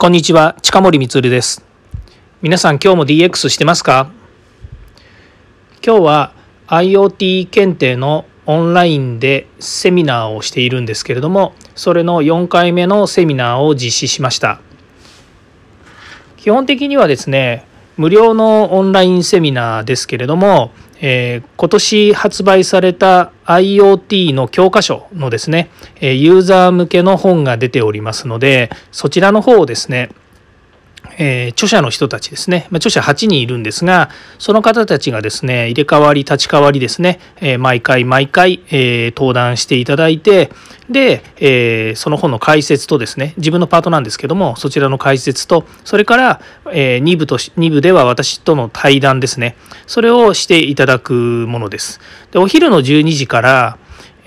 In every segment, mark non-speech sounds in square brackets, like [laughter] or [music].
こんにちは、近森光です。皆さん今日も DX してますか？今日は IoT 検定のオンラインでセミナーをしているんですけれども、それの4回目のセミナーを実施しました。基本的にはですね、無料のオンラインセミナーですけれども、えー、今年発売された IoT の教科書のですね、ユーザー向けの本が出ておりますので、そちらの方をですね、えー、著者の人たちですね、まあ、著者8人いるんですが、その方たちがですね、入れ替わり、立ち替わりですね、えー、毎回毎回、えー、登壇していただいて、で、えその本の解説とですね、自分のパートなんですけども、そちらの解説と、それから、え2部と2部では私との対談ですね、それをしていただくものです。で、お昼の12時から、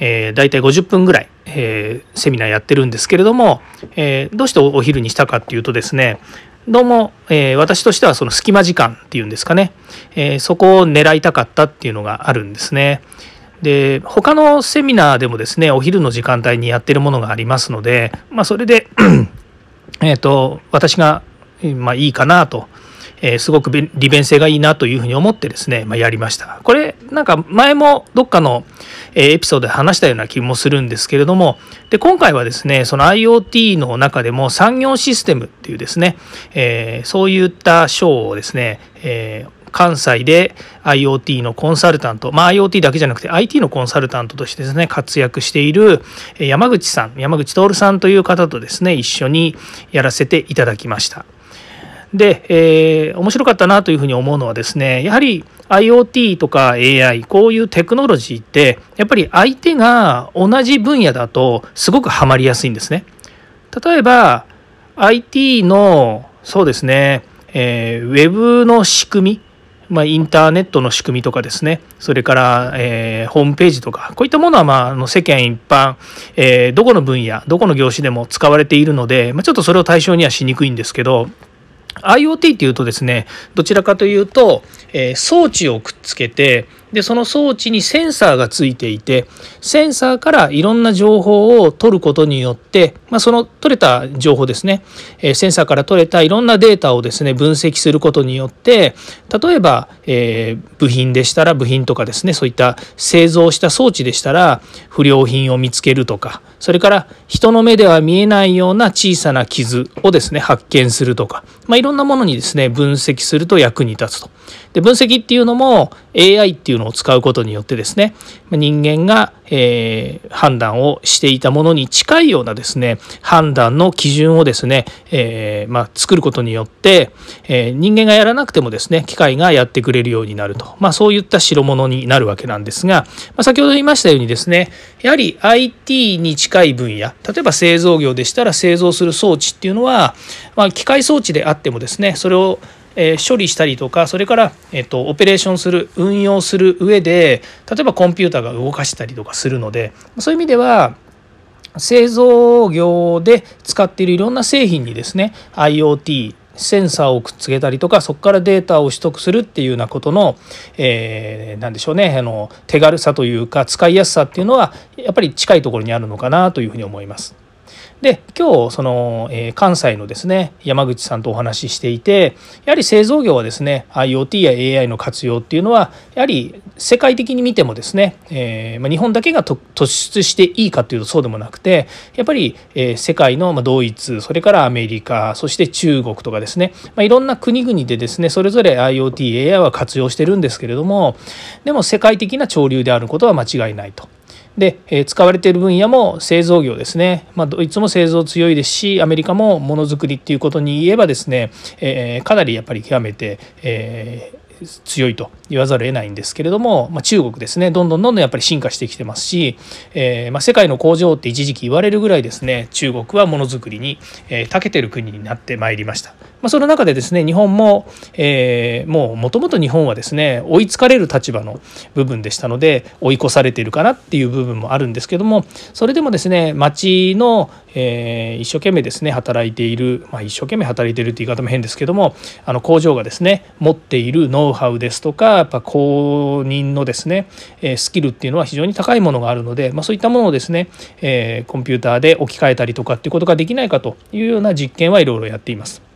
えー、大体50分ぐらい、えー、セミナーやってるんですけれども、えー、どうしてお昼にしたかっていうとですねどうも、えー、私としてはその隙間時間っていうんですかね、えー、そこを狙いたかったっていうのがあるんですね。で他のセミナーでもですねお昼の時間帯にやってるものがありますので、まあ、それで [clears throat] えと私が、まあ、いいかなとえー、すごく利便性がいいなというふうに思ってですね、まあ、やりました。これなんか前もどっかのえエピソードで話したような気もするんですけれどもで今回はですねその IoT の中でも産業システムっていうですね、えー、そういった章をですね、えー関西で IoT のコンサルタント、まあ、IoT だけじゃなくて IT のコンサルタントとしてですね活躍している山口さん山口徹さんという方とですね一緒にやらせていただきました。で、えー、面白かったなというふうに思うのはですねやはり IoT とか AI こういうテクノロジーってやっぱり相手が同じ分野だとすごくハマりやすいんですね。例えば IT のそうですね、えー、ウェブの仕組みまあ、インターネットの仕組みとかですね、それから、えー、ホームページとか、こういったものは、まあ、あの世間一般、えー、どこの分野、どこの業種でも使われているので、まあ、ちょっとそれを対象にはしにくいんですけど、IoT っていうとですねどちらかというと、えー、装置をくっつけてでその装置にセンサーがついていてセンサーからいろんな情報を取ることによって、まあ、その取れた情報ですね、えー、センサーから取れたいろんなデータをですね分析することによって例えば、えー、部品でしたら部品とかですねそういった製造した装置でしたら不良品を見つけるとかそれから人の目では見えないような小さな傷をですね発見するとか、まあ、いろんなものにですね分析すると役に立つと。で分析っていうのも AI っていうのを使うことによってですね人間が、えー、判断をしていたものに近いようなですね判断の基準をですね、えー、まあ、作ることによって、えー、人間がやらなくてもですね機械がやってくれるようになると、まあ、そういった代物になるわけなんですが、まあ、先ほど言いましたようにですねやはり IT に近い分野例えば製造業でしたら製造する装置っていうのは、まあ、機械装置であってもですねそれをえ処理したりとかそれから、えっと、オペレーションする運用する上で例えばコンピューターが動かしたりとかするのでそういう意味では製造業で使っているいろんな製品にですね IoT センサーをくっつけたりとかそこからデータを取得するっていうようなことの、えー、何でしょうねあの手軽さというか使いやすさっていうのはやっぱり近いところにあるのかなというふうに思います。で今日その、え、関西のですね山口さんとお話ししていてやはり製造業はですね IoT や AI の活用っていうのはやはり世界的に見てもですね、えま、日本だけが突出していいかというとそうでもなくてやっぱり、え、世界の、まあ、ドイツそれからアメリカそして中国とかですね、ま、いろんな国々でですねそれぞれ IoT、AI は活用してるんですけれどもでも世界的な潮流であることは間違いないと。で、え使われている分野も製造業ですね、まあ、ドイツも製造強いですしアメリカもものづくりっていうことに言えばですね、えー、かなりやっぱり極めて、えー強いと言わざるを得ないんですけれども、まあ、中国ですねどんどんどんどんやっぱり進化してきてますし、えー、まあ、世界の工場って一時期言われるぐらいですね中国はものづくりに、えー、長けてる国になってまいりました。まあ、その中でですね日本も、えー、もうもともと日本はですね追いつかれる立場の部分でしたので追い越されているかなっていう部分もあるんですけどもそれでもですね町の、えー、一生懸命ですね働いている、まあ、一生懸命働いているって言い方も変ですけどもあの工場がですね持っているノウハウですとかやっぱ公認のですね、スキルっていうのは非常に高いものがあるので、まあ、そういったものをですね、えコンピューターで置き換えたりとかっていうことができないかというような実験はいろいろやっています。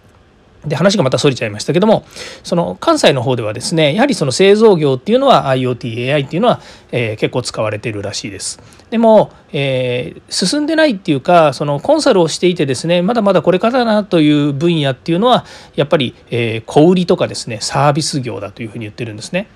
で話がまたそれちゃいましたけどもその関西の方ではですねやはりその製造業っていうのは IoTAI っていうのは、えー、結構使われてるらしいです。でも、えー、進んでないっていうかそのコンサルをしていてですねまだまだこれからだなという分野っていうのはやっぱり、えー、小売りとかですねサービス業だというふうに言ってるんですね。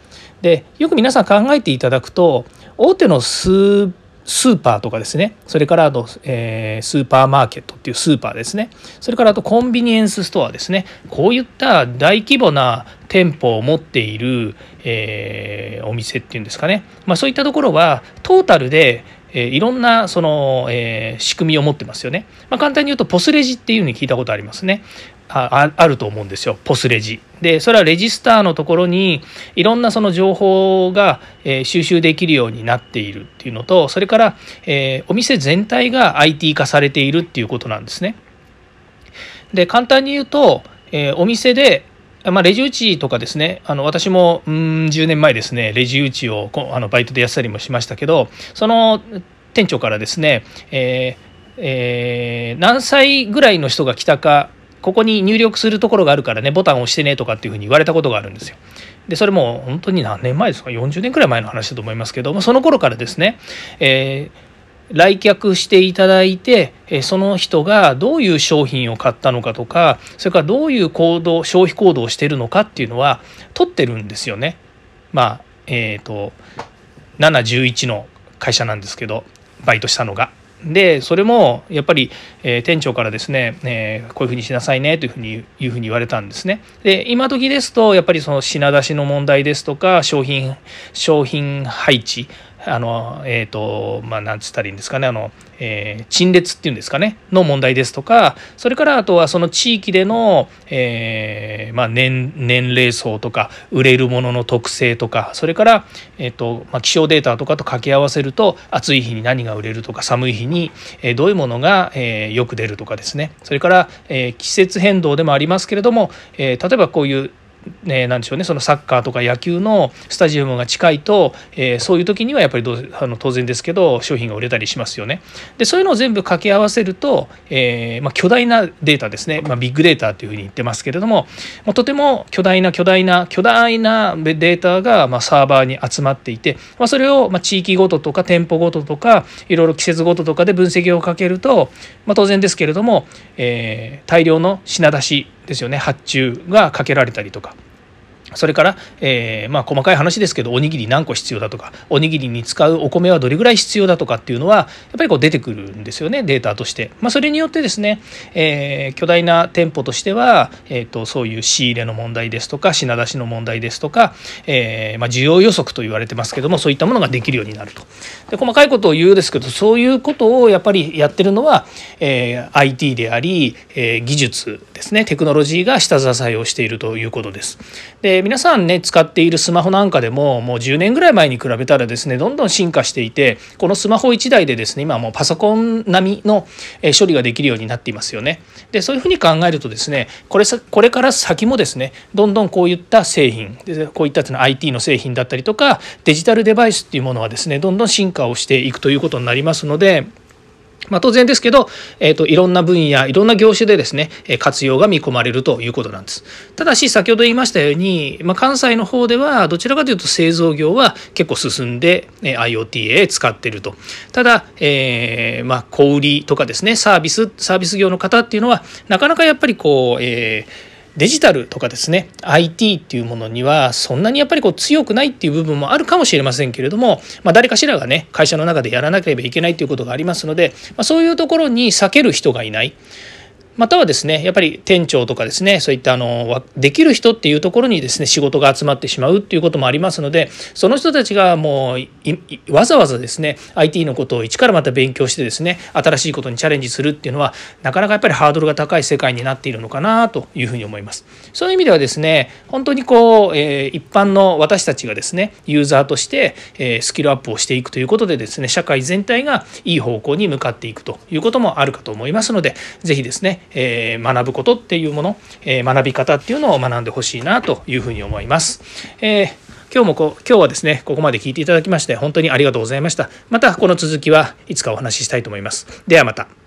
でよく皆さん考えていただくと大手のスースーパーとかですねそれからあと、えー、スーパーマーケットっていうスーパーですねそれからあとコンビニエンスストアですねこういった大規模な店舗を持っている、えー、お店っていうんですかね、まあ、そういったところはトータルでえー、いろんなその、えー、仕組みを持ってますよね。まあ、簡単に言うとポスレジっていうふうに聞いたことありますね。ああると思うんですよポスレジ。でそれはレジスターのところにいろんなその情報が、えー、収集できるようになっているっていうのとそれから、えー、お店全体が IT 化されているっていうことなんですね。で簡単に言うと、えー、お店でまあ、レジ打ちとかですねあの私もうん10年前ですねレジ打ちをあのバイトでやったりもしましたけどその店長からですね、えーえー、何歳ぐらいの人が来たかここに入力するところがあるからねボタンを押してねとかっていうふうに言われたことがあるんですよ。でそれも本当に何年前ですか？40年くらい前の話だと思いますけどもその頃からですね、えー、来客していただいてその人がどういう商品を買ったのかとかそれからどういう行動消費行動をしているのかっていうのは取ってるんですよね。まあえっ、ー、と711の会社なんですけどバイトしたのが。でそれもやっぱり、えー、店長からですね、えー、こういうふうにしなさいねというふうにいうふうに言われたんですね。で今時ですとやっぱりその品出しの問題ですとか商品商品配置あのえっ、ー、とまあなんつったらいいんですかねあの、えー、陳列っていうんですかねの問題ですとかそれからあとはその地域での、えー、まあ年年齢層とか売れるものの特性とかそれから、えーとまあ、気象データとかと掛け合わせると暑い日に何が売れるとか寒い日に、えー、どういうものが、えー、よく出るとかですね。それから、えー、季節変動でもありますけれども、えー、例えばこういうね、なんでしょうねそのサッカーとか野球のスタジアムが近いと、えー、そういう時にはやっぱりどうあの当然ですけど商品が売れたりしますよね。でそういうのを全部掛け合わせると、えー、まあ、巨大なデータですね、まあ、ビッグデータというふうに言ってますけれども、ま、とても巨大な巨大な巨大なデータが、まサーバーに集まっていて、まそれを、ま地域ごととか店舗ごととかいろいろ季節ごととかで分析をかけると、ま当然ですけれども、えー、大量の品出しですよね発注がかけられたりとか。それから、えー、まあ、細かい話ですけどおにぎり何個必要だとかおにぎりに使うお米はどれぐらい必要だとかっていうのはやっぱりこう出てくるんですよねデータとして。まあ、それによってですね、えー、巨大な店舗としては、えーと、そういう仕入れの問題ですとか品出しの問題ですとか、えー、まあ、需要予測と言われてますけどもそういったものができるようになると。で細かいことを言うですけどそういうことをやっぱりやってるのは、え IT であり、え技術ですねテクノロジーが下支えをしているということです。で皆さんね使っているスマホなんかでももう10年ぐらい前に比べたらですねどんどん進化していてこのスマホ1台でですね今もうパソコン並みの処理ができるようになっていますよね。でそういうふうに考えるとですねこれさこれから先もですねどんどんこういった製品こういったの IT の製品だったりとかデジタルデバイスっていうものはですねどんどん進化をしていくということになりますのでまあ、当然ですけど、えーと、いろんな分野いろんな業種でですね活用が見込まれるということなんです。ただし先ほど言いましたように、まあ、関西の方ではどちらかというと製造業は結構進んで IoT へ使ってると。ただ、えー、まあ、小売りとかですねサービスサービス業の方っていうのはなかなかやっぱりこう、えーデジタルとかですね IT っていうものにはそんなにやっぱりこう強くないっていう部分もあるかもしれませんけれども、まあ、誰かしらがね会社の中でやらなければいけないっていうことがありますので、まあ、そういうところに避ける人がいない。またはですねやっぱり店長とかですねそういったあのできる人っていうところにですね仕事が集まってしまうっていうこともありますのでその人たちがもうわざわざですね IT のことを一からまた勉強してですね新しいことにチャレンジするっていうのはなかなかやっぱりハードルが高い世界になっているのかなというふうに思います。そういう意味ではですね本当にこう、えー、一般の私たちがですねユーザーとして、えー、スキルアップをしていくということでですね社会全体がいい方向に向かっていくということもあるかと思いますので是非ですねえー、学ぶことっていうもの、えー、学び方っていうのを学んでほしいなというふうに思います。えー今日もこ今日はですねここまで聞いていただきまして本当にありがとうございました。またこの続きはいつかお話ししたいと思います。ではまた。